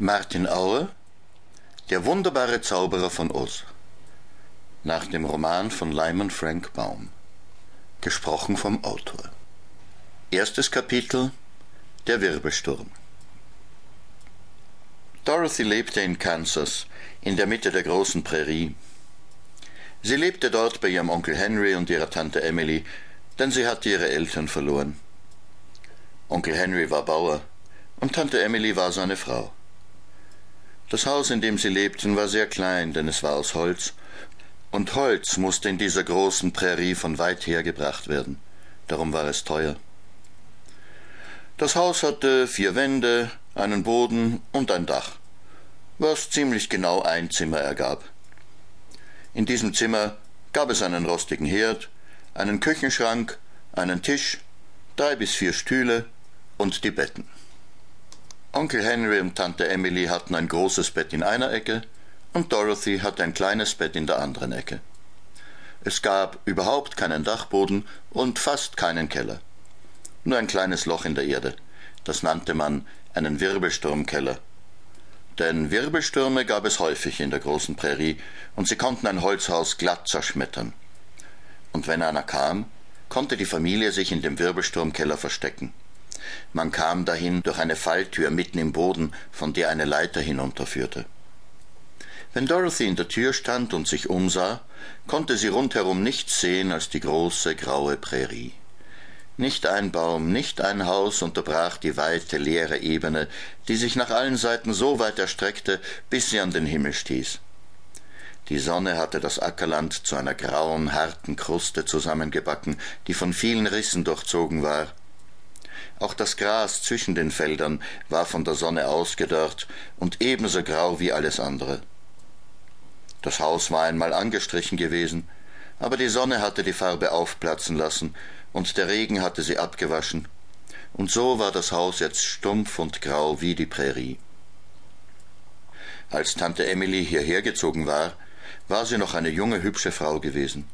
Martin Aue Der wunderbare Zauberer von Oz nach dem Roman von Lyman Frank Baum gesprochen vom Autor Erstes Kapitel Der Wirbelsturm Dorothy lebte in Kansas, in der Mitte der großen Prärie. Sie lebte dort bei ihrem Onkel Henry und ihrer Tante Emily, denn sie hatte ihre Eltern verloren. Onkel Henry war Bauer und Tante Emily war seine Frau. Das Haus, in dem sie lebten, war sehr klein, denn es war aus Holz, und Holz musste in dieser großen Prärie von weit her gebracht werden. Darum war es teuer. Das Haus hatte vier Wände, einen Boden und ein Dach, was ziemlich genau ein Zimmer ergab. In diesem Zimmer gab es einen rostigen Herd, einen Küchenschrank, einen Tisch, drei bis vier Stühle und die Betten. Onkel Henry und Tante Emily hatten ein großes Bett in einer Ecke und Dorothy hatte ein kleines Bett in der anderen Ecke. Es gab überhaupt keinen Dachboden und fast keinen Keller. Nur ein kleines Loch in der Erde. Das nannte man einen Wirbelsturmkeller. Denn Wirbelstürme gab es häufig in der großen Prärie und sie konnten ein Holzhaus glatt zerschmettern. Und wenn einer kam, konnte die Familie sich in dem Wirbelsturmkeller verstecken. Man kam dahin durch eine Falltür mitten im Boden, von der eine Leiter hinunterführte. Wenn Dorothy in der Tür stand und sich umsah, konnte sie rundherum nichts sehen als die große graue Prärie. Nicht ein Baum, nicht ein Haus unterbrach die weite, leere Ebene, die sich nach allen Seiten so weit erstreckte, bis sie an den Himmel stieß. Die Sonne hatte das Ackerland zu einer grauen, harten Kruste zusammengebacken, die von vielen Rissen durchzogen war, auch das Gras zwischen den Feldern war von der Sonne ausgedörrt und ebenso grau wie alles andere. Das Haus war einmal angestrichen gewesen, aber die Sonne hatte die Farbe aufplatzen lassen und der Regen hatte sie abgewaschen, und so war das Haus jetzt stumpf und grau wie die Prärie. Als Tante Emily hierher gezogen war, war sie noch eine junge, hübsche Frau gewesen.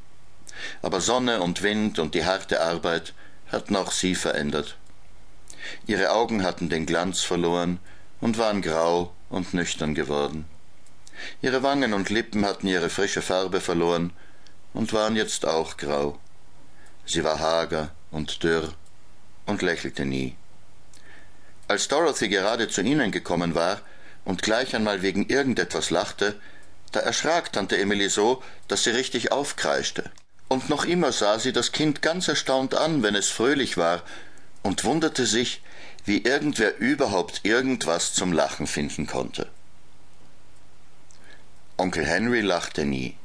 Aber Sonne und Wind und die harte Arbeit hatten auch sie verändert. Ihre Augen hatten den Glanz verloren und waren grau und nüchtern geworden. Ihre Wangen und Lippen hatten ihre frische Farbe verloren und waren jetzt auch grau. Sie war hager und dürr und lächelte nie. Als Dorothy gerade zu ihnen gekommen war und gleich einmal wegen irgendetwas lachte, da erschrak Tante Emily so, dass sie richtig aufkreischte. Und noch immer sah sie das Kind ganz erstaunt an, wenn es fröhlich war und wunderte sich, wie irgendwer überhaupt irgendwas zum Lachen finden konnte. Onkel Henry lachte nie.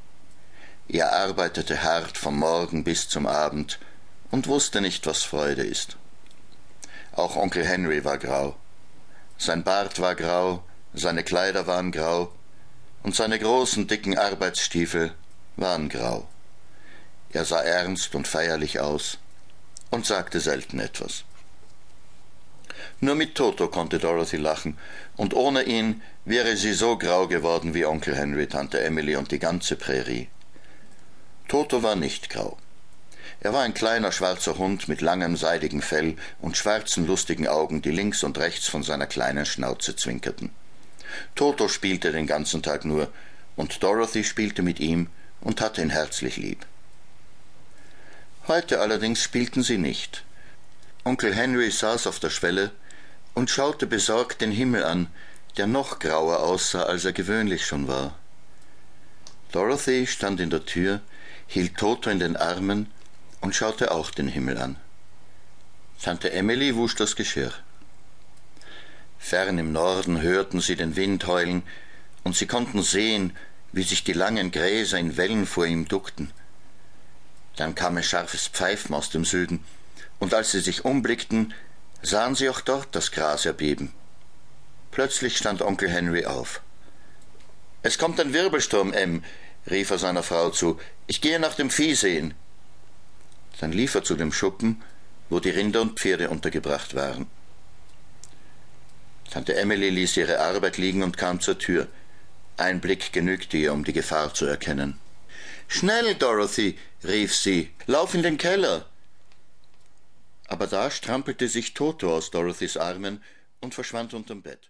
Er arbeitete hart vom Morgen bis zum Abend und wusste nicht, was Freude ist. Auch Onkel Henry war grau. Sein Bart war grau, seine Kleider waren grau und seine großen dicken Arbeitsstiefel waren grau. Er sah ernst und feierlich aus und sagte selten etwas. Nur mit Toto konnte Dorothy lachen, und ohne ihn wäre sie so grau geworden wie Onkel Henry, Tante Emily und die ganze Prärie. Toto war nicht grau. Er war ein kleiner schwarzer Hund mit langem seidigem Fell und schwarzen lustigen Augen, die links und rechts von seiner kleinen Schnauze zwinkerten. Toto spielte den ganzen Tag nur, und Dorothy spielte mit ihm und hatte ihn herzlich lieb. Heute allerdings spielten sie nicht. Onkel Henry saß auf der Schwelle und schaute besorgt den Himmel an, der noch grauer aussah, als er gewöhnlich schon war. Dorothy stand in der Tür, hielt Toto in den Armen und schaute auch den Himmel an. Tante Emily wusch das Geschirr. Fern im Norden hörten sie den Wind heulen, und sie konnten sehen, wie sich die langen Gräser in Wellen vor ihm duckten. Dann kam ein scharfes Pfeifen aus dem Süden, und als sie sich umblickten, sahen sie auch dort das Gras erbeben. Plötzlich stand Onkel Henry auf. Es kommt ein Wirbelsturm, Em, rief er seiner Frau zu. Ich gehe nach dem Vieh sehen. Dann lief er zu dem Schuppen, wo die Rinder und Pferde untergebracht waren. Tante Emily ließ ihre Arbeit liegen und kam zur Tür. Ein Blick genügte ihr, um die Gefahr zu erkennen. Schnell, Dorothy, rief sie, lauf in den Keller aber da strampelte sich Toto aus Dorothys Armen und verschwand unterm Bett.